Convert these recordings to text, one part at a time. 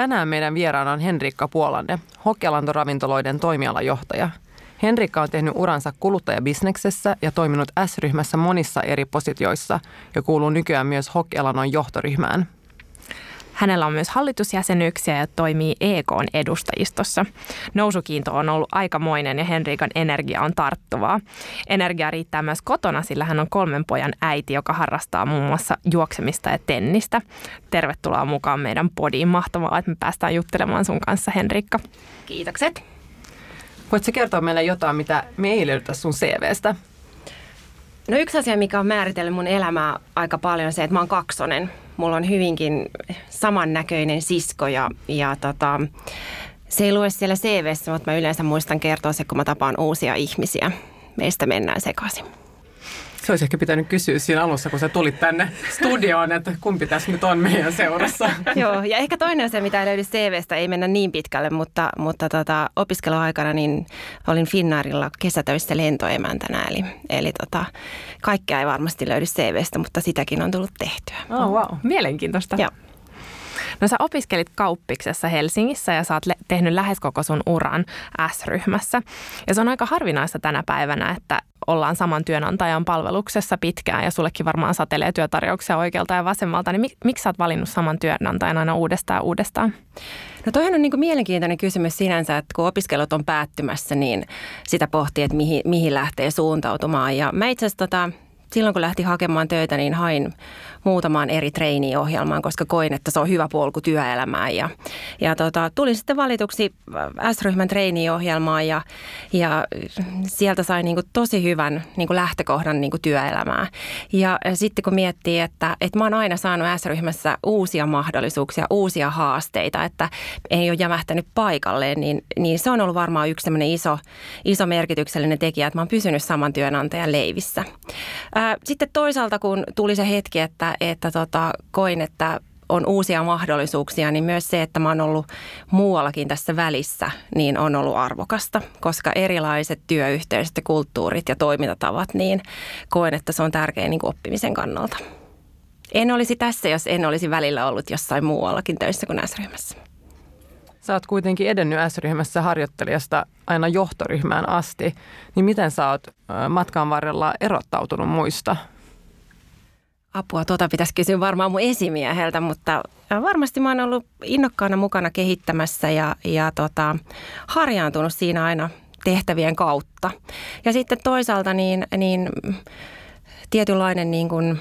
Tänään meidän vieraana on Henrikka Puolanne, Hokkelantoravintoloiden toimialajohtaja. Henrikka on tehnyt uransa kuluttajabisneksessä ja toiminut S-ryhmässä monissa eri positioissa ja kuuluu nykyään myös Hokkealanon johtoryhmään – Hänellä on myös hallitusjäsenyyksiä ja toimii EKn edustajistossa. Nousukiinto on ollut aikamoinen ja Henrikan energia on tarttuvaa. Energia riittää myös kotona, sillä hän on kolmen pojan äiti, joka harrastaa muun muassa juoksemista ja tennistä. Tervetuloa mukaan meidän podiin. Mahtavaa, että me päästään juttelemaan sun kanssa, Henrikka. Kiitokset. Voitko kertoa meille jotain, mitä me ei löydetä sun CVstä? No yksi asia, mikä on määritellyt mun elämää aika paljon, on se, että mä oon kaksonen mulla on hyvinkin samannäköinen sisko ja, ja tota, se ei lue siellä CVssä, mutta mä yleensä muistan kertoa se, kun mä tapaan uusia ihmisiä. Meistä mennään sekaisin. Se olisi ehkä pitänyt kysyä siinä alussa, kun sä tulit tänne studioon, että kumpi tässä nyt on meidän seurassa. Joo, ja ehkä toinen asia, mitä ei löydy CVstä, ei mennä niin pitkälle, mutta, mutta tota, opiskeluaikana niin olin Finnaarilla kesätöissä lentoemäntänä. Eli, eli tota, kaikkea ei varmasti löydy CVstä, mutta sitäkin on tullut tehtyä. Oh, wow. Mielenkiintoista. Joo. No sä opiskelit kauppiksessa Helsingissä ja sä oot le- tehnyt lähes koko sun uran S-ryhmässä. Ja se on aika harvinaista tänä päivänä, että ollaan saman työnantajan palveluksessa pitkään ja sullekin varmaan satelee työtarjouksia oikealta ja vasemmalta, niin mik, miksi sä oot valinnut saman työnantajan aina uudestaan uudestaan? No toihan on niin kuin mielenkiintoinen kysymys sinänsä, että kun opiskelut on päättymässä, niin sitä pohtii, että mihin, mihin lähtee suuntautumaan. Ja mä itse asiassa tota, silloin kun lähti hakemaan töitä, niin hain muutamaan eri treeniohjelmaan, koska koin, että se on hyvä polku työelämään. Ja, ja tota, tulin sitten valituksi S-ryhmän treeniohjelmaan ja, ja sieltä sai niin tosi hyvän niin lähtökohdan niin kuin työelämää. Ja sitten kun miettii, että, että mä oon aina saanut S-ryhmässä uusia mahdollisuuksia, uusia haasteita, että ei ole jämähtänyt paikalleen, niin, niin se on ollut varmaan yksi semmoinen iso, iso merkityksellinen tekijä, että mä oon pysynyt saman työnantajan leivissä. Sitten toisaalta, kun tuli se hetki, että, että tota, koin, että on uusia mahdollisuuksia, niin myös se, että mä oon ollut muuallakin tässä välissä, niin on ollut arvokasta, koska erilaiset työyhteisöt ja kulttuurit ja toimintatavat, niin koen, että se on tärkeä niin kuin oppimisen kannalta. En olisi tässä, jos en olisi välillä ollut jossain muuallakin töissä kuin S-ryhmässä. Sä oot kuitenkin edennyt S-ryhmässä harjoittelijasta aina johtoryhmään asti, niin miten sä oot matkan varrella erottautunut muista? Apua, tuota pitäisi kysyä varmaan mun esimieheltä, mutta varmasti mä oon ollut innokkaana mukana kehittämässä ja, ja tota, harjaantunut siinä aina tehtävien kautta. Ja sitten toisaalta niin, niin tietynlainen niin kuin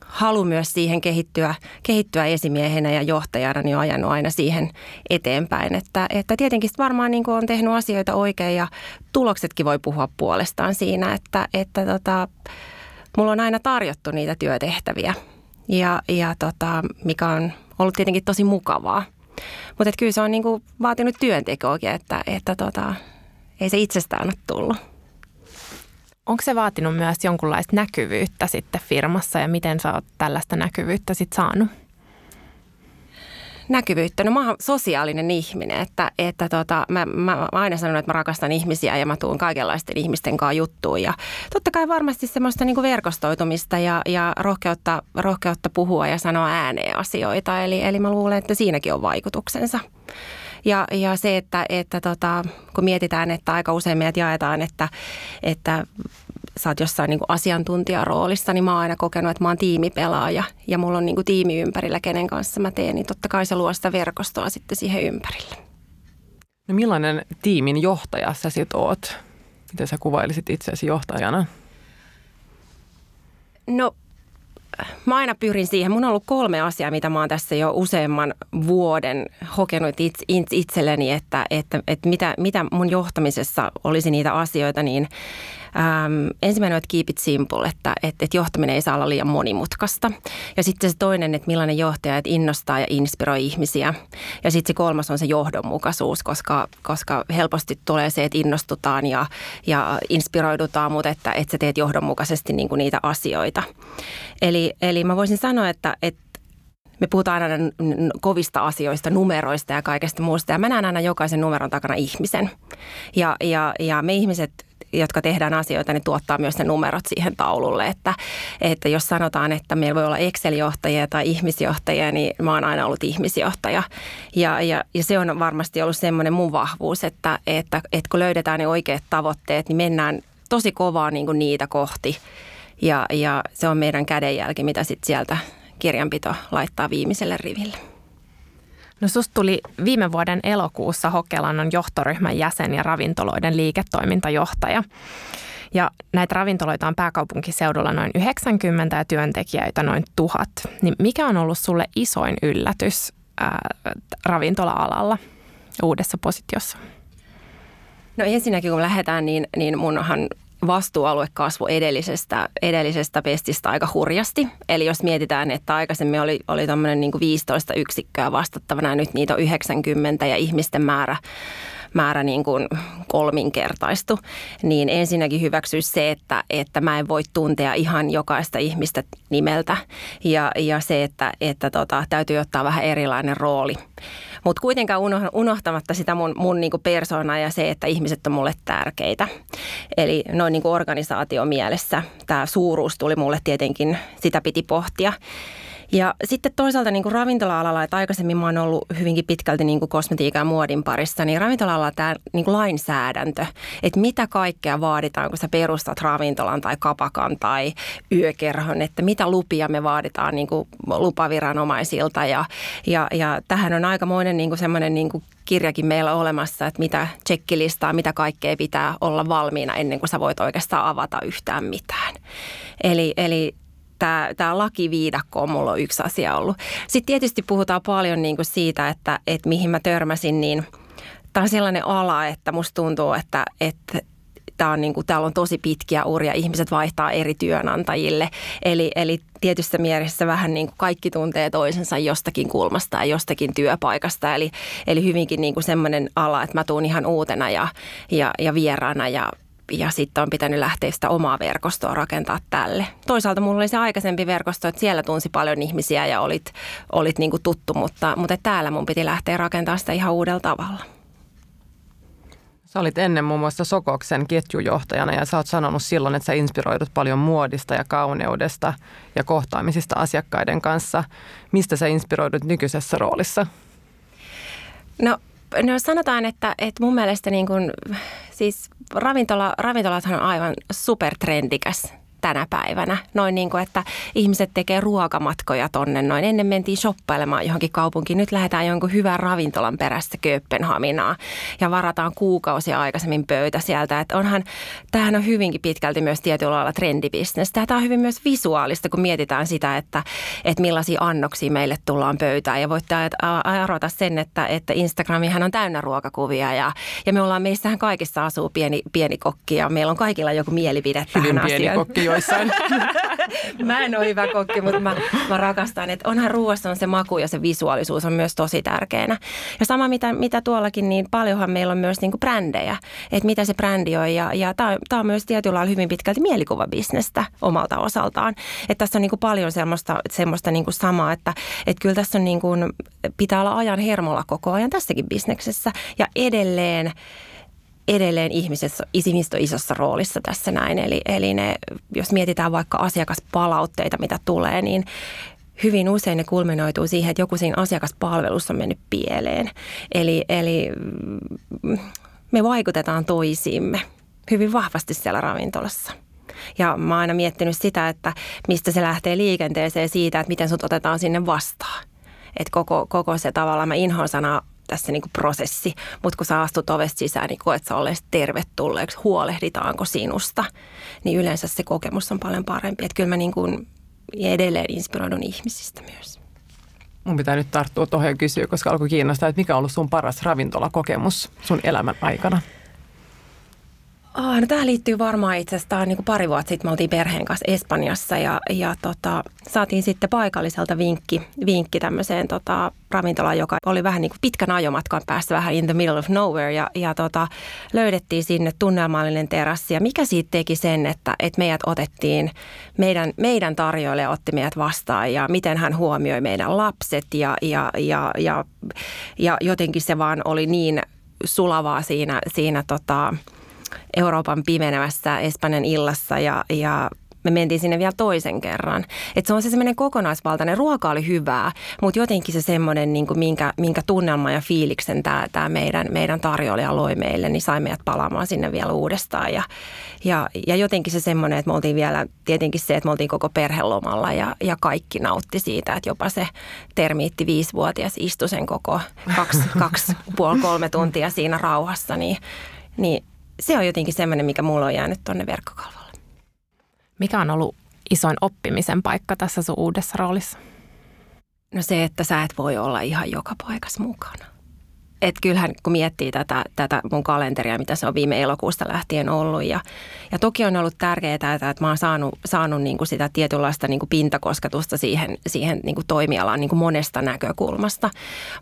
halu myös siihen kehittyä, kehittyä esimiehenä ja johtajana niin on ajanut aina siihen eteenpäin. Että, että tietenkin varmaan niin on tehnyt asioita oikein ja tuloksetkin voi puhua puolestaan siinä, että, että tota, mulla on aina tarjottu niitä työtehtäviä ja, ja tota, mikä on ollut tietenkin tosi mukavaa. Mutta kyllä se on niin kuin vaatinut työntekoakin, että, että tota, ei se itsestään ole tullut. Onko se vaatinut myös jonkunlaista näkyvyyttä sitten firmassa ja miten sä oot tällaista näkyvyyttä sitten saanut? Näkyvyyttä. No mä oon sosiaalinen ihminen, että, että tota, mä, mä, aina sanon, että mä rakastan ihmisiä ja mä tuun kaikenlaisten ihmisten kanssa juttuun. Ja totta kai varmasti semmoista niin verkostoitumista ja, ja rohkeutta, rohkeutta puhua ja sanoa ääneen asioita. Eli, eli mä luulen, että siinäkin on vaikutuksensa. Ja, ja se, että, että tota, kun mietitään, että aika usein meidät jaetaan, että, että sä oot jossain niin asiantuntijaroolissa, niin mä oon aina kokenut, että mä oon tiimipelaaja ja mulla on niin kuin tiimi ympärillä, kenen kanssa mä teen, niin totta kai se luo sitä verkostoa sitten siihen ympärille. No millainen tiimin johtaja sä sit oot? Miten sä kuvailisit itseäsi johtajana? No mä aina pyrin siihen. Mun on ollut kolme asiaa, mitä mä oon tässä jo useamman vuoden hokenut itselleni, että, että, että mitä, mitä mun johtamisessa olisi niitä asioita, niin Ähm, ensimmäinen on, että keep it simple, että, että, että johtaminen ei saa olla liian monimutkaista. Ja sitten se toinen, että millainen johtaja että innostaa ja inspiroi ihmisiä. Ja sitten se kolmas on se johdonmukaisuus, koska, koska helposti tulee se, että innostutaan ja, ja inspiroidutaan, mutta että, että sä teet johdonmukaisesti niin kuin niitä asioita. Eli, eli mä voisin sanoa, että, että me puhutaan aina kovista asioista, numeroista ja kaikesta muusta. Ja mä näen aina jokaisen numeron takana ihmisen. Ja, ja, ja me ihmiset jotka tehdään asioita, niin tuottaa myös ne numerot siihen taululle. Että, että jos sanotaan, että meillä voi olla Excel-johtajia tai ihmisjohtajia, niin mä oon aina ollut ihmisjohtaja. Ja, ja, ja se on varmasti ollut semmoinen mun vahvuus, että, että, että kun löydetään ne oikeat tavoitteet, niin mennään tosi kovaa niin kuin niitä kohti. Ja, ja se on meidän kädenjälki, mitä sitten sieltä kirjanpito laittaa viimeiselle riville. No susta tuli viime vuoden elokuussa Hokelannon johtoryhmän jäsen ja ravintoloiden liiketoimintajohtaja. Ja näitä ravintoloita on pääkaupunkiseudulla noin 90 ja työntekijöitä noin tuhat. Niin mikä on ollut sulle isoin yllätys ää, ravintola-alalla uudessa positiossa? No ensinnäkin kun lähdetään, niin, niin munhan vastuualue kasvu edellisestä, edellisestä pestistä aika hurjasti. Eli jos mietitään, että aikaisemmin oli, oli tämmöinen niin 15 yksikköä vastattavana ja nyt niitä on 90 ja ihmisten määrä määrä niin kuin kolminkertaistu, niin ensinnäkin hyväksyisi se, että, että mä en voi tuntea ihan jokaista ihmistä nimeltä ja, ja se, että, että tota, täytyy ottaa vähän erilainen rooli. Mutta kuitenkaan unohtamatta sitä mun, mun niinku persoonaa ja se, että ihmiset on mulle tärkeitä. Eli noin niinku organisaatiomielessä tämä suuruus tuli mulle tietenkin, sitä piti pohtia. Ja sitten toisaalta niin kuin ravintola-alalla, että aikaisemmin mä oon ollut hyvinkin pitkälti niin kuin kosmetiikan ja muodin parissa, niin ravintola-alalla tämä niin kuin lainsäädäntö, että mitä kaikkea vaaditaan, kun sä perustat ravintolan tai kapakan tai yökerhon, että mitä lupia me vaaditaan niin kuin lupaviranomaisilta ja, ja, ja tähän on aikamoinen niin kuin semmoinen niin kuin kirjakin meillä olemassa, että mitä tsekkilistaa, mitä kaikkea pitää olla valmiina ennen kuin sä voit oikeastaan avata yhtään mitään. Eli, eli tämä, tämä lakiviidakko on mulla yksi asia ollut. Sitten tietysti puhutaan paljon niin kuin siitä, että, että mihin mä törmäsin, niin tämä on sellainen ala, että musta tuntuu, että, että tämä on niin kuin, täällä on tosi pitkiä uria, ihmiset vaihtaa eri työnantajille. Eli, eli tietyssä mielessä vähän niin kuin kaikki tuntee toisensa jostakin kulmasta ja jostakin työpaikasta. Eli, eli hyvinkin niin kuin semmoinen ala, että mä tuun ihan uutena ja, ja, ja vieraana ja ja sitten on pitänyt lähteä sitä omaa verkostoa rakentaa tälle. Toisaalta mulla oli se aikaisempi verkosto, että siellä tunsi paljon ihmisiä ja olit, olit niin kuin tuttu, mutta, mutta täällä mun piti lähteä rakentamaan sitä ihan uudella tavalla. Sä olit ennen muun muassa Sokoksen ketjujohtajana ja sä oot sanonut silloin, että sä inspiroidut paljon muodista ja kauneudesta ja kohtaamisista asiakkaiden kanssa. Mistä sä inspiroidut nykyisessä roolissa? No No sanotaan, että, että mun mielestä niin kuin, siis ravintola, ravintolathan on aivan supertrendikäs tänä päivänä. Noin niin kuin, että ihmiset tekee ruokamatkoja tonne noin. Ennen mentiin shoppailemaan johonkin kaupunkiin. Nyt lähdetään jonkun hyvän ravintolan perässä Kööpenhaminaa ja varataan kuukausia aikaisemmin pöytä sieltä. Että onhan, tämähän on hyvinkin pitkälti myös tietyllä lailla trendibisnes. Tämä on hyvin myös visuaalista, kun mietitään sitä, että, että millaisia annoksia meille tullaan pöytään. Ja voitte arvata sen, että, että Instagramihan on täynnä ruokakuvia ja, ja me ollaan, meissähän kaikissa asuu pieni, pieni kokki ja meillä on kaikilla joku mielipide tähän pieni asiaan. kokki joissain. mä en ole hyvä kokki, mutta mä, mä rakastan, että onhan ruoassa on se maku ja se visuaalisuus on myös tosi tärkeänä. Ja sama mitä, mitä tuollakin, niin paljonhan meillä on myös niinku brändejä, että mitä se brändi on. Ja, ja tämä on myös tietyllä lailla hyvin pitkälti mielikuvabisnestä omalta osaltaan. Että tässä on niinku paljon semmoista, semmoista niinku samaa, että, että kyllä tässä on niinku, pitää olla ajan hermolla koko ajan tässäkin bisneksessä. Ja edelleen edelleen ihmiset, ihmiset on isossa roolissa tässä näin. Eli, eli ne, jos mietitään vaikka asiakaspalautteita, mitä tulee, niin hyvin usein ne kulminoituu siihen, että joku siinä asiakaspalvelussa on mennyt pieleen. Eli, eli mm, me vaikutetaan toisiimme hyvin vahvasti siellä ravintolassa. Ja mä oon aina miettinyt sitä, että mistä se lähtee liikenteeseen siitä, että miten sut otetaan sinne vastaan. Että koko, koko se tavallaan, mä inhoan sanaa tässä niin kuin prosessi, mutta kun sä astut ovesta sisään, niin koet sä olleet tervetulleeksi, huolehditaanko sinusta, niin yleensä se kokemus on paljon parempi. Että kyllä mä niin kuin edelleen inspiroidun ihmisistä myös. Mun pitää nyt tarttua tuohon ja kysyä, koska alkoi kiinnostaa, että mikä on ollut sun paras ravintolakokemus sun elämän aikana? Oh, no tämä liittyy varmaan itse asiassa, niin pari vuotta sitten me oltiin perheen kanssa Espanjassa ja, ja tota, saatiin sitten paikalliselta vinkki, vinkki tämmöiseen tota, ravintolaan, joka oli vähän niin kuin pitkän ajomatkan päässä vähän in the middle of nowhere ja, ja tota, löydettiin sinne tunnelmallinen terassi. Ja mikä siitä teki sen, että, että meidät otettiin, meidän, meidän tarjoilija otti meidät vastaan ja miten hän huomioi meidän lapset ja, ja, ja, ja, ja jotenkin se vaan oli niin sulavaa siinä, siinä tota, Euroopan pimenevässä Espanjan illassa ja, ja me mentiin sinne vielä toisen kerran. Et se on se semmoinen kokonaisvaltainen, ruoka oli hyvää, mutta jotenkin se semmoinen, niin kuin minkä, minkä tunnelma ja fiiliksen tämä, tämä meidän, meidän tarjoilija loi meille, niin sai meidät palaamaan sinne vielä uudestaan. Ja, ja, ja jotenkin se semmoinen, että me oltiin vielä, tietenkin se, että me oltiin koko perhelomalla ja, ja kaikki nautti siitä, että jopa se termiitti viisivuotias istui sen koko kaksi, kaksi puoli kolme tuntia siinä rauhassa, niin, niin se on jotenkin semmoinen, mikä mulla on jäänyt tuonne verkkokalvolle. Mikä on ollut isoin oppimisen paikka tässä sun uudessa roolissa? No se, että sä et voi olla ihan joka paikassa mukana et kyllähän kun miettii tätä, tätä mun kalenteria, mitä se on viime elokuusta lähtien ollut. Ja, ja toki on ollut tärkeää, että, että mä oon saanut, saanut niin kuin sitä tietynlaista niin kuin pintakosketusta siihen, siihen niin kuin toimialaan niin kuin monesta näkökulmasta.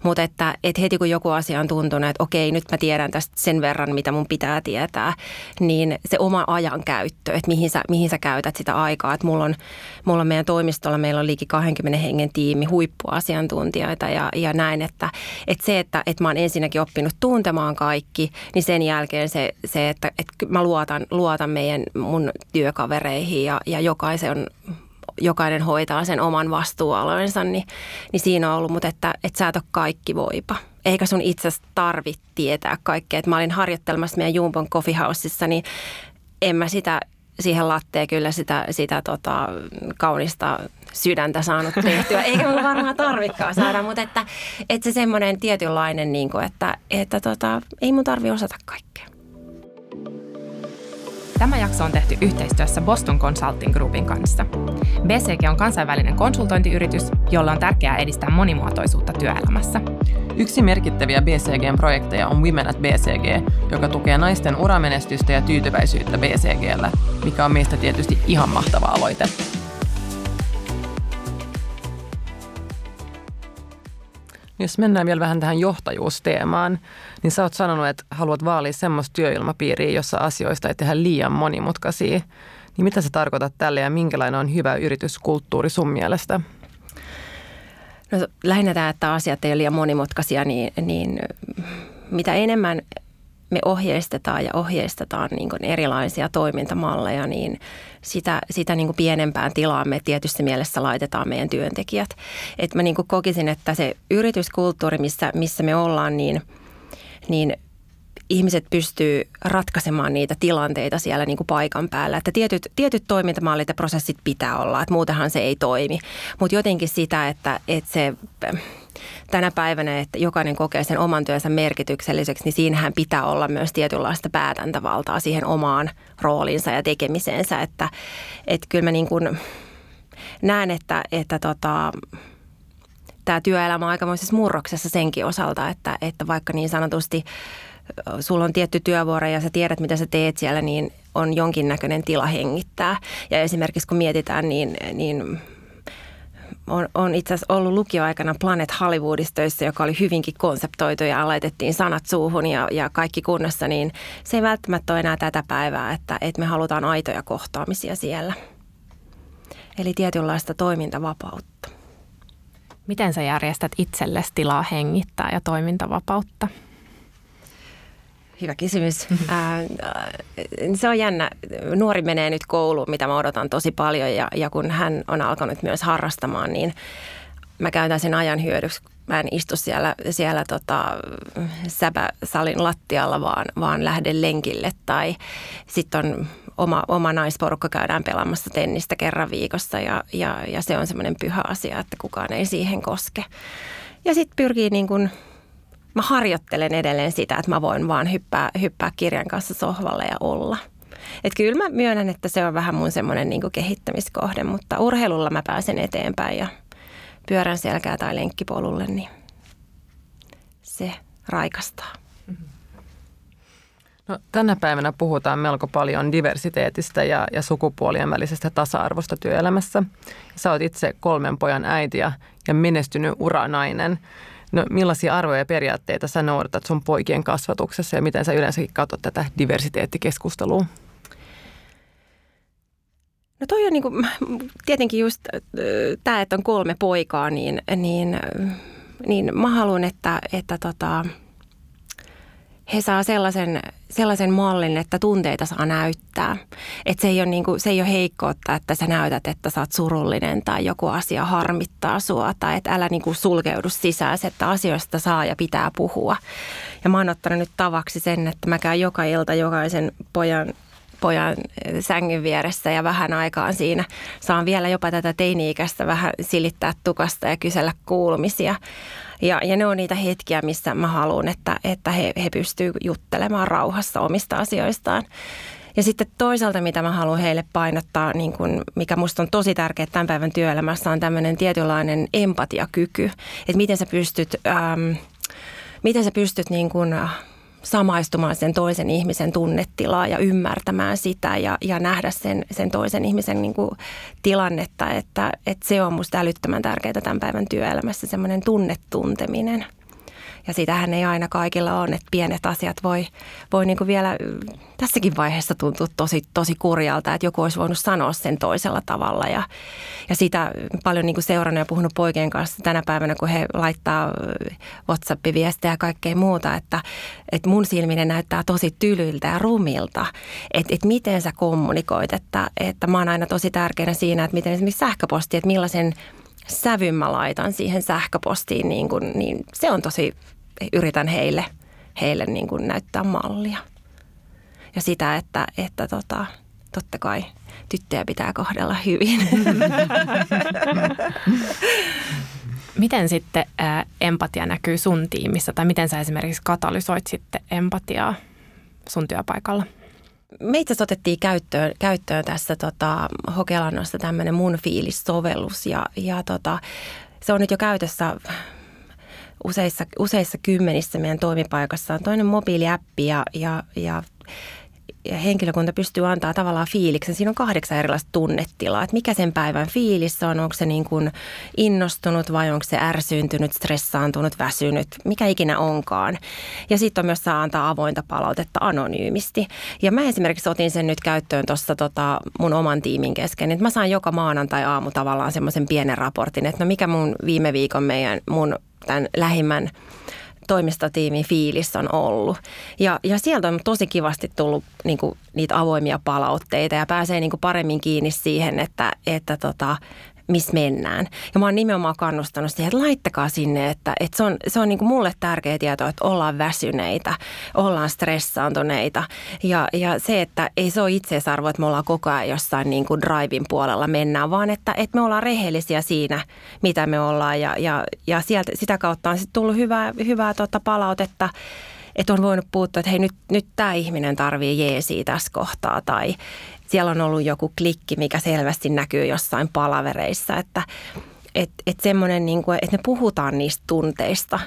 Mutta että, että heti kun joku asia on tuntunut, että okei, nyt mä tiedän tästä sen verran, mitä mun pitää tietää, niin se oma ajan käyttö, että mihin sä, mihin sä käytät sitä aikaa. Että mulla on, mulla on meidän toimistolla, meillä on liiki 20 hengen tiimi, huippuasiantuntijoita ja, ja näin, että, että se, että, että mä oon ensinnäkin oppinut tuntemaan kaikki, niin sen jälkeen se, se että, että mä luotan, luotan meidän mun työkavereihin ja, ja jokaisen jokainen hoitaa sen oman vastuualueensa, niin, niin siinä on ollut, mutta että, että sä et ole kaikki voipa. Eikä sun itse tarvitse tietää kaikkea. Että mä olin harjoittelemassa meidän Jumpon Coffee Houseissa, niin en mä sitä siihen latteen kyllä sitä, sitä tota, kaunista sydäntä saanut tehtyä. Eikä mulla varmaan tarvikaan saada, mutta että, että se semmoinen tietynlainen, niin kuin, että, että tota, ei mun tarvi osata kaikkea. Tämä jakso on tehty yhteistyössä Boston Consulting Groupin kanssa. BCG on kansainvälinen konsultointiyritys, jolla on tärkeää edistää monimuotoisuutta työelämässä. Yksi merkittäviä BCGn projekteja on Women at BCG, joka tukee naisten uramenestystä ja tyytyväisyyttä BCGllä, mikä on meistä tietysti ihan mahtava aloite. Jos mennään vielä vähän tähän johtajuusteemaan, niin sä oot sanonut, että haluat vaalia semmoista työilmapiiriä, jossa asioista ei tehdä liian monimutkaisia. Niin mitä sä tarkoitat tälle ja minkälainen on hyvä yrityskulttuuri sun mielestä? No lähinnä tämä, että asiat ei ole liian monimutkaisia, niin, niin mitä enemmän me ohjeistetaan ja ohjeistetaan niin erilaisia toimintamalleja, niin sitä, sitä niin kuin pienempään tilaan me tietysti mielessä laitetaan meidän työntekijät. Et mä niin kuin kokisin, että se yrityskulttuuri, missä, missä me ollaan, niin, niin ihmiset pystyy ratkaisemaan niitä tilanteita siellä niin kuin paikan päällä. Että tietyt, tietyt toimintamallit ja prosessit pitää olla, että muutenhan se ei toimi. Mutta jotenkin sitä, että, että se tänä päivänä, että jokainen kokee sen oman työnsä merkitykselliseksi, niin siinähän pitää olla myös tietynlaista päätäntävaltaa siihen omaan rooliinsa ja tekemiseensä. Että, että kyllä mä niin kuin näen, että, että tota, tämä työelämä on aikamoisessa murroksessa senkin osalta, että, että vaikka niin sanotusti sulla on tietty työvuoro ja sä tiedät, mitä sä teet siellä, niin on jonkinnäköinen tila hengittää. Ja esimerkiksi kun mietitään, niin, niin on, on itse asiassa ollut lukioaikana Planet Hollywoodissa töissä, joka oli hyvinkin konseptoitu ja laitettiin sanat suuhun ja, ja kaikki kunnossa, niin se ei välttämättä ole enää tätä päivää, että, että me halutaan aitoja kohtaamisia siellä. Eli tietynlaista toimintavapautta. Miten sä järjestät itsellesi tilaa hengittää ja toimintavapautta? Hyvä kysymys. Ää, se on jännä. Nuori menee nyt kouluun, mitä mä odotan tosi paljon ja, ja kun hän on alkanut myös harrastamaan, niin mä käytän sen ajan hyödyksi. Mä en istu siellä, siellä tota, säpäsalin lattialla, vaan, vaan lähden lenkille. Tai sitten on oma, oma naisporukka käydään pelaamassa tennistä kerran viikossa ja, ja, ja se on semmoinen pyhä asia, että kukaan ei siihen koske. Ja sitten pyrkii niin kuin mä harjoittelen edelleen sitä, että mä voin vaan hyppää, hyppää kirjan kanssa sohvalle ja olla. Et kyllä mä myönnän, että se on vähän mun semmoinen niin kehittämiskohde, mutta urheilulla mä pääsen eteenpäin ja pyörän selkää tai lenkkipolulle, niin se raikastaa. No, tänä päivänä puhutaan melko paljon diversiteetistä ja, ja sukupuolien välisestä tasa-arvosta työelämässä. Sä oot itse kolmen pojan äiti ja, ja menestynyt uranainen. No, millaisia arvoja ja periaatteita sä noudatat sun poikien kasvatuksessa ja miten sä yleensäkin katsot tätä diversiteettikeskustelua? No toi on niinku, tietenkin just tämä, että on kolme poikaa, niin, niin, niin mä haluan, että, että tota, he saa sellaisen, sellaisen mallin, että tunteita saa näyttää. Että se ei, ole niinku, se ei ole heikkoutta, että sä näytät, että sä oot surullinen tai joku asia harmittaa sua. Tai että älä niinku sulkeudu sisään, että asioista saa ja pitää puhua. Ja mä oon ottanut nyt tavaksi sen, että mä käyn joka ilta jokaisen pojan pojan sängyn vieressä ja vähän aikaan siinä saan vielä jopa tätä teini-ikäistä vähän silittää tukasta ja kysellä kuulumisia. Ja, ja ne on niitä hetkiä, missä mä haluan, että, että he, he pystyvät juttelemaan rauhassa omista asioistaan. Ja sitten toisaalta, mitä mä haluan heille painottaa, niin kun, mikä musta on tosi tärkeää tämän päivän työelämässä, on tämmöinen tietynlainen empatiakyky. Että miten sä pystyt, ähm, miten sä pystyt niin kun, samaistumaan sen toisen ihmisen tunnetilaa ja ymmärtämään sitä ja, ja nähdä sen, sen toisen ihmisen niin kuin tilannetta, että, että se on musta älyttömän tärkeää tämän päivän työelämässä, semmoinen tunnetunteminen – ja sitähän ei aina kaikilla ole, että pienet asiat voi, voi niin kuin vielä tässäkin vaiheessa tuntua tosi, tosi kurjalta, että joku olisi voinut sanoa sen toisella tavalla. Ja, ja sitä paljon niin kuin seurannut ja puhunut poikien kanssa tänä päivänä, kun he laittaa WhatsApp-viestejä ja kaikkea muuta, että, että mun silminen näyttää tosi tylyltä ja rumilta. Että, että miten sä kommunikoit, että, että mä oon aina tosi tärkeänä siinä, että miten esimerkiksi sähköposti, että millaisen sävyn mä laitan siihen sähköpostiin, niin, kuin, niin se on tosi yritän heille, heille niin kuin näyttää mallia. Ja sitä, että, että tota, totta kai tyttöjä pitää kohdella hyvin. Miten sitten ää, empatia näkyy sun tiimissä tai miten sä esimerkiksi katalysoit sitten empatiaa sun työpaikalla? Me itse otettiin käyttöön, käyttöön tässä tota, Hokelannossa tämmöinen mun fiilis-sovellus ja, ja tota, se on nyt jo käytössä useissa, useissa kymmenissä meidän toimipaikassa on toinen mobiiliäppi ja, ja, ja ja henkilökunta pystyy antaa tavallaan fiiliksen. Siinä on kahdeksan erilaista tunnetilaa, että mikä sen päivän fiilis on, onko se niin kuin innostunut vai onko se ärsyyntynyt, stressaantunut, väsynyt, mikä ikinä onkaan. Ja sitten on myös saa antaa avointa palautetta anonyymisti. Ja mä esimerkiksi otin sen nyt käyttöön tuossa tota mun oman tiimin kesken, että mä saan joka maanantai aamu tavallaan semmoisen pienen raportin, että no mikä mun viime viikon meidän mun tämän lähimmän toimistotiimin fiilis on ollut. Ja, ja sieltä on tosi kivasti tullut niin kuin, niitä avoimia palautteita ja pääsee niin kuin, paremmin kiinni siihen, että, että tota, missä mennään. Ja mä oon nimenomaan kannustanut siihen, että laittakaa sinne, että, että se on, se on niin kuin mulle tärkeä tieto, että ollaan väsyneitä, ollaan stressaantuneita. Ja, ja se, että ei se ole itseisarvo, että me ollaan koko ajan jossain niin kuin drivein puolella mennään, vaan että, että me ollaan rehellisiä siinä, mitä me ollaan. Ja, ja, ja sieltä, sitä kautta on sitten tullut hyvää, hyvää tota palautetta että on voinut puuttua, että hei nyt, nyt tämä ihminen tarvii jeesiä tässä kohtaa tai siellä on ollut joku klikki, mikä selvästi näkyy jossain palavereissa, että et, et semmoinen, niin kuin, että me puhutaan niistä tunteista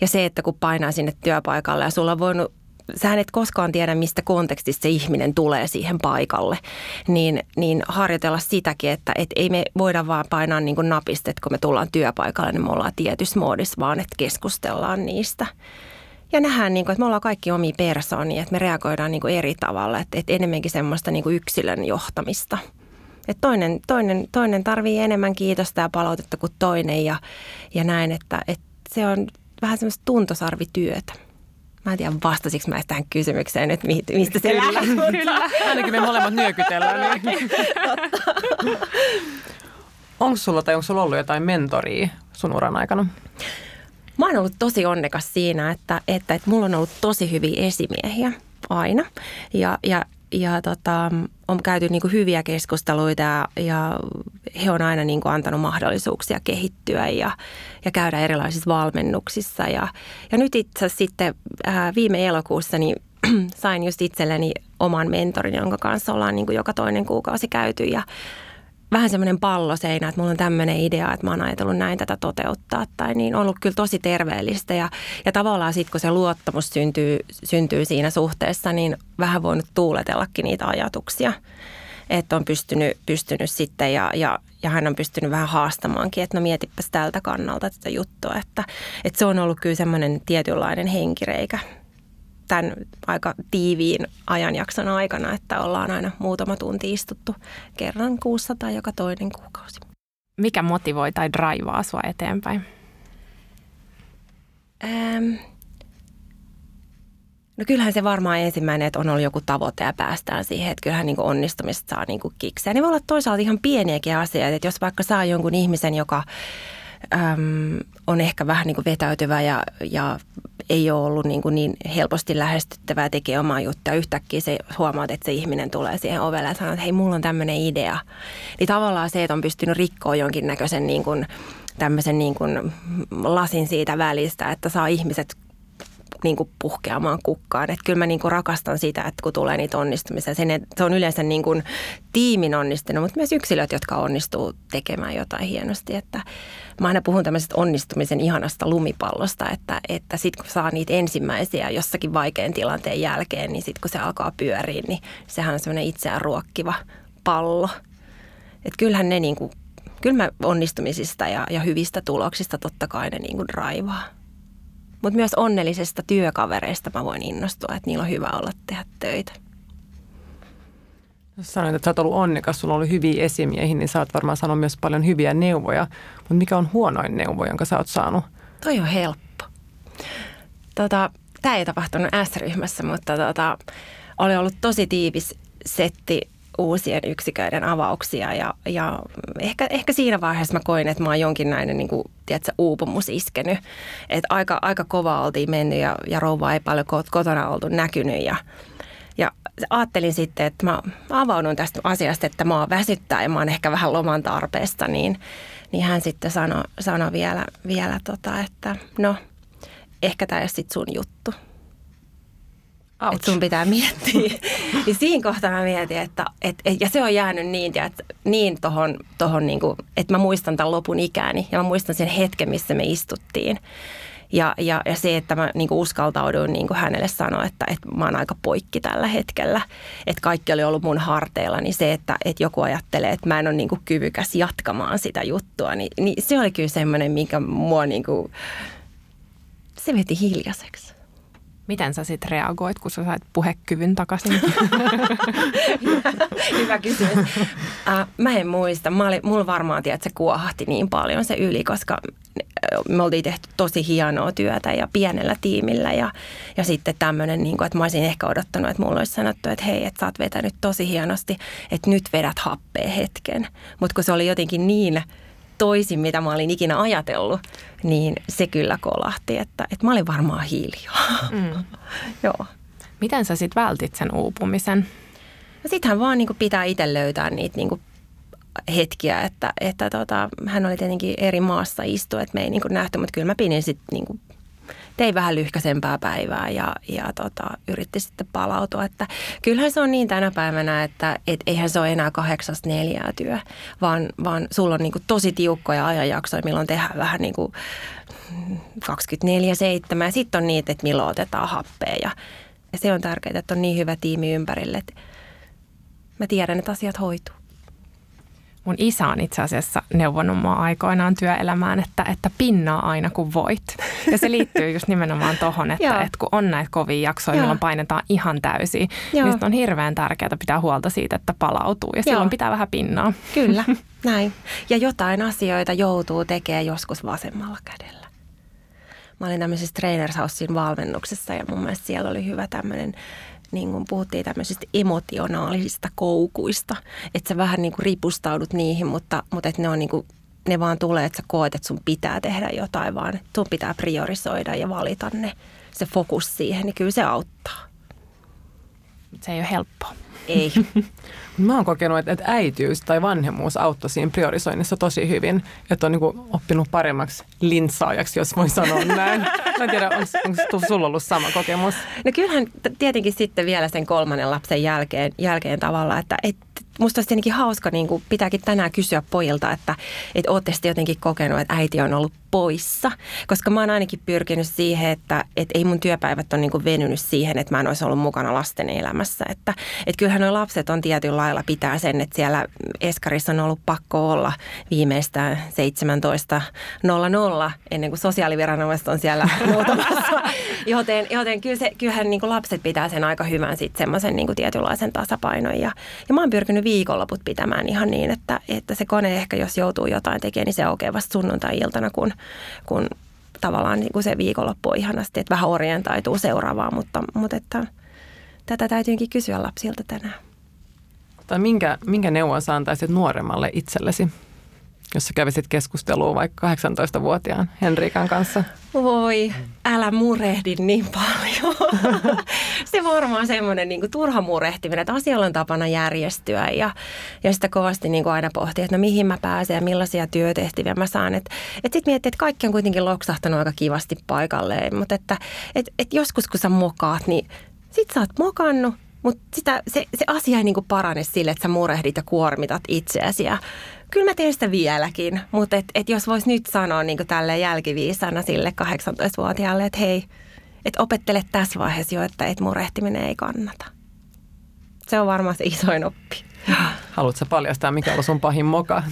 ja se, että kun painaa sinne työpaikalle ja sulla on voinut sähän et koskaan tiedä, mistä kontekstista se ihminen tulee siihen paikalle, niin, niin harjoitella sitäkin, että et ei me voida vaan painaa niin napista, että kun me tullaan työpaikalle, niin me ollaan tietyssä moodissa, vaan että keskustellaan niistä. Ja nähdään, niin kuin, että me ollaan kaikki omia persoonia, että me reagoidaan niin kuin eri tavalla, että, että enemmänkin semmoista niin kuin yksilön johtamista. että toinen, toinen, toinen tarvii enemmän kiitosta ja palautetta kuin toinen ja, ja näin, että, että se on vähän semmoista tuntosarvityötä. Mä en tiedä, vastasiko mä tähän kysymykseen nyt, mistä se kyllä, lähti. Kyllä, ainakin me molemmat nyökytellään. Niin. onko sulla tai onko sulla ollut jotain mentoria sun uran aikana? Mä oon ollut tosi onnekas siinä, että, että, että mulla on ollut tosi hyviä esimiehiä aina. Ja, ja, ja tota, on käyty niin kuin hyviä keskusteluita ja, ja he on aina niin kuin antanut mahdollisuuksia kehittyä ja, ja käydä erilaisissa valmennuksissa. Ja, ja nyt itse sitten ää, viime elokuussa niin sain just itselleni oman mentorin, jonka kanssa ollaan niin kuin joka toinen kuukausi käyty ja vähän semmoinen palloseinä, että mulla on tämmöinen idea, että mä oon ajatellut näin tätä toteuttaa. Tai niin on ollut kyllä tosi terveellistä ja, ja tavallaan sitten kun se luottamus syntyy, syntyy siinä suhteessa, niin vähän voinut tuuletellakin niitä ajatuksia. Että on pystynyt, pystynyt sitten ja, ja, ja hän on pystynyt vähän haastamaankin, että no mietipäs tältä kannalta tätä juttua. Että, että se on ollut kyllä semmoinen tietynlainen henkireikä tämän aika tiiviin ajanjakson aikana, että ollaan aina muutama tunti istuttu kerran kuussa tai joka toinen kuukausi. Mikä motivoi tai draivaa sua eteenpäin? Ähm, no kyllähän se varmaan ensimmäinen, että on ollut joku tavoite ja päästään siihen, että kyllähän niin onnistumista saa niin kiksejä. Ne voi olla toisaalta ihan pieniäkin asioita, että jos vaikka saa jonkun ihmisen, joka äm, on ehkä vähän niin kuin vetäytyvä ja, ja ei ole ollut niin, kuin niin helposti lähestyttävää tekee omaa juttua. Yhtäkkiä se huomaat, että se ihminen tulee siihen ovelle ja sanoo, että hei, mulla on tämmöinen idea. Niin tavallaan se, että on pystynyt rikkoa jonkinnäköisen niin kuin, tämmöisen niin kuin lasin siitä välistä, että saa ihmiset niin kuin puhkeamaan kukkaan. Että kyllä mä niin kuin rakastan sitä, että kun tulee niitä onnistumisia. Se, se on yleensä niin kuin tiimin onnistunut, mutta myös yksilöt, jotka onnistuu tekemään jotain hienosti. Että mä aina puhun tämmöisestä onnistumisen ihanasta lumipallosta, että, että sitten kun saa niitä ensimmäisiä jossakin vaikean tilanteen jälkeen, niin sitten kun se alkaa pyöriä, niin sehän on semmoinen itseään ruokkiva pallo. Että kyllähän ne niin kuin, kyllä mä onnistumisista ja, ja hyvistä tuloksista totta kai ne niin kuin raivaa. Mutta myös onnellisesta työkavereista mä voin innostua, että niillä on hyvä olla tehdä töitä. Jos sanoit, että sä oot ollut onnekas, sulla on ollut hyviä esimiehiä, niin sä oot varmaan sanonut myös paljon hyviä neuvoja. Mutta mikä on huonoin neuvo, jonka sä oot saanut? Toi on helppo. Tota, Tämä ei tapahtunut S-ryhmässä, mutta tota, oli ollut tosi tiivis setti uusien yksiköiden avauksia ja, ja ehkä, ehkä siinä vaiheessa mä koin, että mä oon jonkinlainen niin kuin, tiedätkö, uupumus iskenyt. Että aika, aika kova oltiin mennyt ja, ja rouva ei paljon kotona oltu näkynyt ja, ja ajattelin sitten, että mä avaudun tästä asiasta, että mä oon väsyttää ja mä oon ehkä vähän loman tarpeesta, niin, niin hän sitten sanoi sano vielä, vielä tota, että no, ehkä tämä ei ole sitten sun juttu. Ouch. Että sun pitää miettiä. niin siinä kohtaa mä mietin, että et, et, ja se on jäänyt niin, että niin tohon, tohon niinku, että mä muistan tämän lopun ikääni ja mä muistan sen hetken, missä me istuttiin. Ja, ja, ja se, että mä niin kuin uskaltauduin niin kuin hänelle sanoa, että, että mä oon aika poikki tällä hetkellä, että kaikki oli ollut mun harteilla, niin se, että, että joku ajattelee, että mä en ole niin kuin kyvykäs jatkamaan sitä juttua, niin, niin se oli kyllä semmoinen, minkä mua niin kuin, se veti hiljaiseksi. Miten sä sitten reagoit, kun sä sait puhekyvyn takaisin? Hyvä kysymys. Äh, mä en muista. Mä olin, mulla varmaan tiedät, että se kuohahti niin paljon se yli, koska me oltiin tehty tosi hienoa työtä ja pienellä tiimillä ja, ja sitten tämmöinen, niin että mä olisin ehkä odottanut, että mulla olisi sanottu, että hei, että sä oot vetänyt tosi hienosti, että nyt vedät happea hetken. Mutta kun se oli jotenkin niin toisin, mitä mä olin ikinä ajatellut, niin se kyllä kolahti, että, että mä olin varmaan hiljaa. Mm. Joo. Miten sä sitten vältit sen uupumisen? No sittenhän vaan niin pitää itse löytää niitä niin hetkiä, että, että tota, hän oli tietenkin eri maassa istu, että me ei niin nähty, mutta kyllä mä pidin sitten niin tein vähän lyhkäisempää päivää ja, ja tota, yritti sitten palautua. Että kyllähän se on niin tänä päivänä, että et eihän se ole enää kahdeksasta neljää työ, vaan, vaan sulla on niin kuin tosi tiukkoja ajanjaksoja, milloin tehdään vähän niin kuin 24-7 ja sitten on niitä, että milloin otetaan happea ja, ja se on tärkeää, että on niin hyvä tiimi ympärille, että mä tiedän, että asiat hoituu. Mun isä on itse asiassa neuvonut mua aikoinaan työelämään, että, että pinnaa aina kun voit. Ja se liittyy just nimenomaan tohon, että, että kun on näitä kovia jaksoja, milloin painetaan ihan täysin, niin on hirveän tärkeää pitää huolta siitä, että palautuu. Ja silloin Joo. pitää vähän pinnaa. Kyllä, näin. Ja jotain asioita joutuu tekemään joskus vasemmalla kädellä. Mä olin tämmöisessä Trainers Housein valmennuksessa ja mun mielestä siellä oli hyvä tämmöinen niin kuin puhuttiin tämmöisistä emotionaalisista koukuista, että sä vähän niin kuin ripustaudut niihin, mutta, mutta että ne on niin kuin, ne vaan tulee, että sä koet, että sun pitää tehdä jotain, vaan sun pitää priorisoida ja valita ne, se fokus siihen, niin kyllä se auttaa. Se ei ole helppoa. Ei. Mä oon kokenut, että, että äitiys tai vanhemmuus auttoi siinä priorisoinnissa tosi hyvin. Että on niin oppinut paremmaksi linsaajaksi, jos voi sanoa näin. Mä en tiedä, onko sulla ollut sama kokemus? No kyllähän tietenkin sitten vielä sen kolmannen lapsen jälkeen, jälkeen tavalla, että et, musta olisi tietenkin hauska, niin kuin pitääkin tänään kysyä pojilta, että, että ootte sitten jotenkin kokenut, että äiti on ollut poissa. Koska mä oon ainakin pyrkinyt siihen, että, että ei mun työpäivät ole niin kuin venynyt siihen, että mä en olisi ollut mukana lasten elämässä. Että, kyllähän nuo lapset on tietyllä lailla pitää sen, että siellä Eskarissa on ollut pakko olla viimeistään 17.00 ennen kuin sosiaaliviranomaiset on siellä muutamassa. joten, joten kyllä se, kyllähän niin kuin lapset pitää sen aika hyvän sitten semmoisen niin tietynlaisen tasapainon. Ja, ja mä oon pyrkinyt viikonloput pitämään ihan niin, että, että se kone ehkä jos joutuu jotain tekemään, niin se aukeaa vasta sunnuntai-iltana, kun, kun tavallaan niin kuin se viikonloppu on ihanasti, että vähän orientaituu seuraavaan, mutta, mutta että, tätä täytyykin kysyä lapsilta tänään. Tai minkä, minkä neuvon sä antaisit nuoremmalle itsellesi? jos sä kävisit keskustelua vaikka 18-vuotiaan Henrikan kanssa? Voi, älä murehdi niin paljon. se varmaan semmoinen niin turha murehtiminen, että asioilla on tapana järjestyä ja, ja sitä kovasti niin kuin aina pohtii, että no mihin mä pääsen ja millaisia työtehtäviä mä saan. Että et sitten miettii, että kaikki on kuitenkin loksahtanut aika kivasti paikalleen, mutta että et, et joskus kun sä mokaat, niin sit sä oot mokannut, mutta sitä, se, se asia ei niin kuin parane sille, että sä murehdit ja kuormitat itseäsi. Ja kyllä mä teen sitä vieläkin, mutta et, et jos vois nyt sanoa niin tälle jälkiviisana sille 18-vuotiaalle, että hei, että opettele tässä vaiheessa jo, että et murehtiminen ei kannata. Se on varmaan se isoin oppi. Haluatko paljastaa, mikä on sun pahin moka?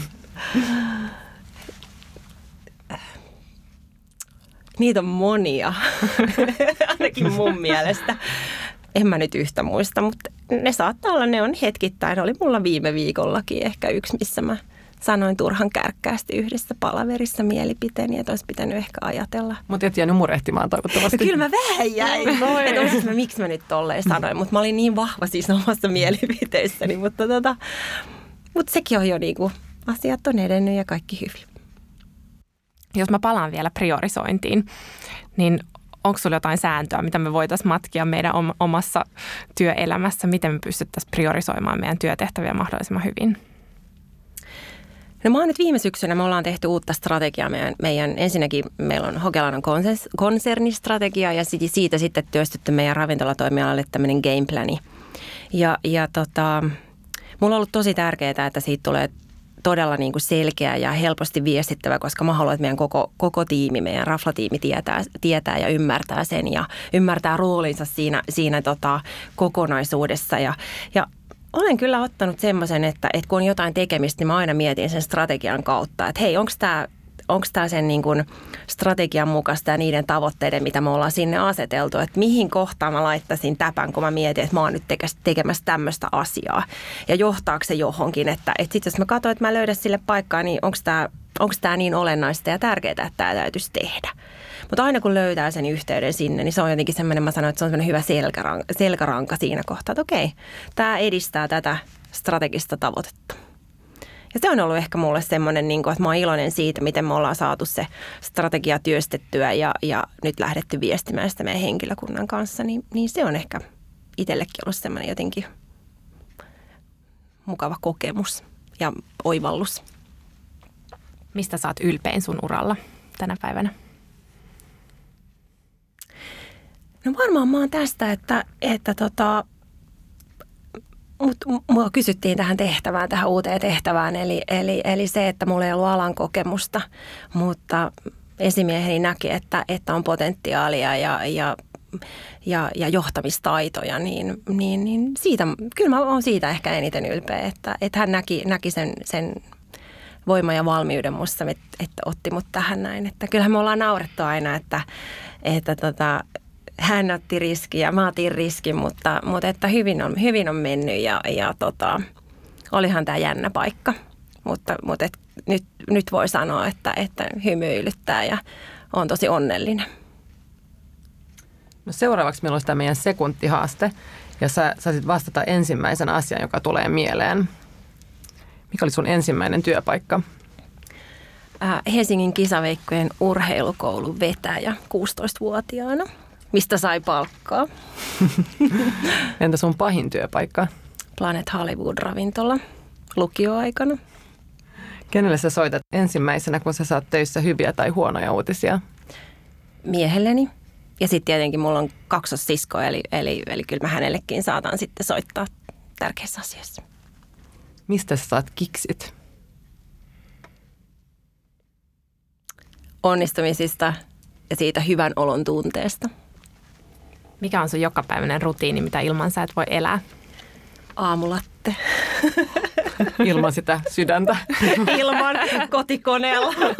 Niitä on monia, ainakin mun mielestä. En mä nyt yhtä muista, mutta ne saattaa olla, ne on hetkittäin. Oli mulla viime viikollakin ehkä yksi, missä mä sanoin turhan kärkkäästi yhdessä palaverissa mielipiteeni, että olisi pitänyt ehkä ajatella. Mutta et jäänyt murehtimaan toivottavasti. No, kyllä mä vähän jäin. No, että olisin mä, miksi mä nyt tolleen sanoin, mutta mä olin niin vahva siis omassa mielipiteissäni, mutta tota, mutta sekin on jo niinku, asiat on edennyt ja kaikki hyvin. Jos mä palaan vielä priorisointiin, niin onko sulla jotain sääntöä, mitä me voitaisiin matkia meidän omassa työelämässä, miten me pystyttäisiin priorisoimaan meidän työtehtäviä mahdollisimman hyvin? No mä oon nyt viime syksynä, me ollaan tehty uutta strategiaa. Meidän, meidän ensinnäkin meillä on Hokelanan konsernistrategia ja siitä sitten työstetty meidän ravintolatoimialalle tämmöinen gameplani. Ja, ja tota, mulla on ollut tosi tärkeää, että siitä tulee todella niin kuin selkeä ja helposti viestittävä, koska mä haluan, että meidän koko, koko tiimi, meidän raflatiimi tietää, tietää ja ymmärtää sen ja ymmärtää roolinsa siinä, siinä tota, kokonaisuudessa. Ja, ja olen kyllä ottanut semmoisen, että, että kun on jotain tekemistä, niin mä aina mietin sen strategian kautta, että hei, onko tämä onko tämä sen niin kuin strategian mukaista ja niiden tavoitteiden, mitä me ollaan sinne aseteltu, että mihin kohtaan mä laittaisin täpän, kun mä mietin, että mä oon nyt tekemässä tämmöistä asiaa ja johtaako se johonkin, että, että sitten jos mä katsoin, että mä löydän sille paikkaa, niin onko tämä onko tämä niin olennaista ja tärkeää, että tämä täytyisi tehdä. Mutta aina kun löytää sen yhteyden sinne, niin se on jotenkin semmoinen, mä sanoin, että se on semmoinen hyvä selkäranka, selkäranka siinä kohtaa, että okei, tämä edistää tätä strategista tavoitetta. Ja se on ollut ehkä mulle semmoinen, niin kuin, että mä oon iloinen siitä, miten me ollaan saatu se strategia työstettyä ja, ja nyt lähdetty viestimään sitä meidän henkilökunnan kanssa, niin, niin se on ehkä itsellekin ollut semmoinen jotenkin mukava kokemus ja oivallus. Mistä saat ylpein sun uralla tänä päivänä? No varmaan mä oon tästä, että, että tota, mut mua kysyttiin tähän tehtävään, tähän uuteen tehtävään, eli, eli, eli se, että mulla ei ollut alan kokemusta, mutta esimieheni näki, että, että on potentiaalia ja, ja, ja, ja johtamistaitoja, niin, niin, niin siitä, kyllä mä oon siitä ehkä eniten ylpeä, että, että hän näki, näki sen, sen voima ja valmiuden musta, että, että otti mut tähän näin. Että kyllähän me ollaan naurettu aina, että, että tota, hän otti riskiä ja mä otin riskin, mutta, mutta että hyvin, on, hyvin on mennyt ja, ja tota, olihan tämä jännä paikka. Mutta, mutta et nyt, nyt voi sanoa, että, että hymyilyttää ja on tosi onnellinen. No seuraavaksi meillä olisi tämä meidän sekuntihaaste ja sä saisit vastata ensimmäisen asian, joka tulee mieleen. Mikä oli sun ensimmäinen työpaikka? Äh, Helsingin kisaveikkojen urheilukoulun vetäjä 16-vuotiaana mistä sai palkkaa. Entä sun pahin työpaikka? Planet Hollywood-ravintola lukioaikana. Kenelle sä soitat ensimmäisenä, kun sä saat töissä hyviä tai huonoja uutisia? Miehelleni. Ja sitten tietenkin mulla on kaksossisko, eli, eli, eli kyllä mä hänellekin saatan sitten soittaa tärkeissä asioissa. Mistä sä saat kiksit? Onnistumisista ja siitä hyvän olon tunteesta. Mikä on sun jokapäiväinen rutiini, mitä ilman sä et voi elää? Aamulatte. Ilman sitä sydäntä. Ilman kotikoneella.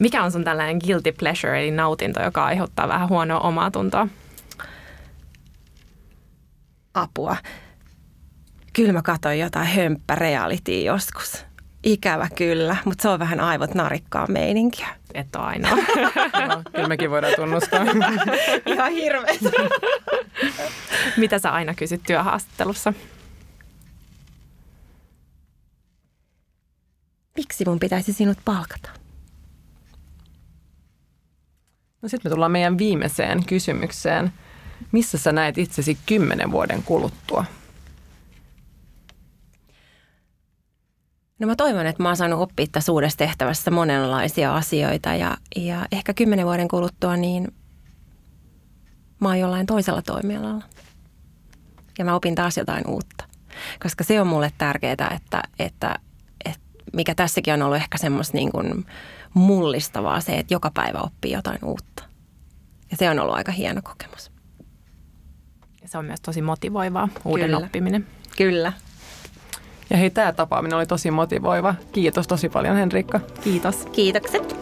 Mikä on sun tällainen guilty pleasure, eli nautinto, joka aiheuttaa vähän huonoa omaa tuntoa? Apua. Kyllä mä katsoin jotain hömppärealitya joskus. Ikävä kyllä, mutta se on vähän aivot narikkaa meininkiä. Et ole ainoa. no, kyllä mekin voidaan tunnustaa. Ihan hirveetä. Mitä sä aina kysyt työhaastattelussa? Miksi mun pitäisi sinut palkata? No sitten me tullaan meidän viimeiseen kysymykseen. Missä sä näet itsesi kymmenen vuoden kuluttua? No mä toivon, että mä oon saanut oppia tässä uudessa tehtävässä monenlaisia asioita ja, ja ehkä kymmenen vuoden kuluttua niin mä oon jollain toisella toimialalla. Ja mä opin taas jotain uutta. Koska se on mulle tärkeää, että, että, että mikä tässäkin on ollut ehkä semmoista niin kuin mullistavaa se, että joka päivä oppii jotain uutta. Ja se on ollut aika hieno kokemus. Se on myös tosi motivoivaa, uuden Kyllä. oppiminen. Kyllä. Ja hei, tämä tapaaminen oli tosi motivoiva. Kiitos tosi paljon Henrikka. Kiitos. Kiitokset.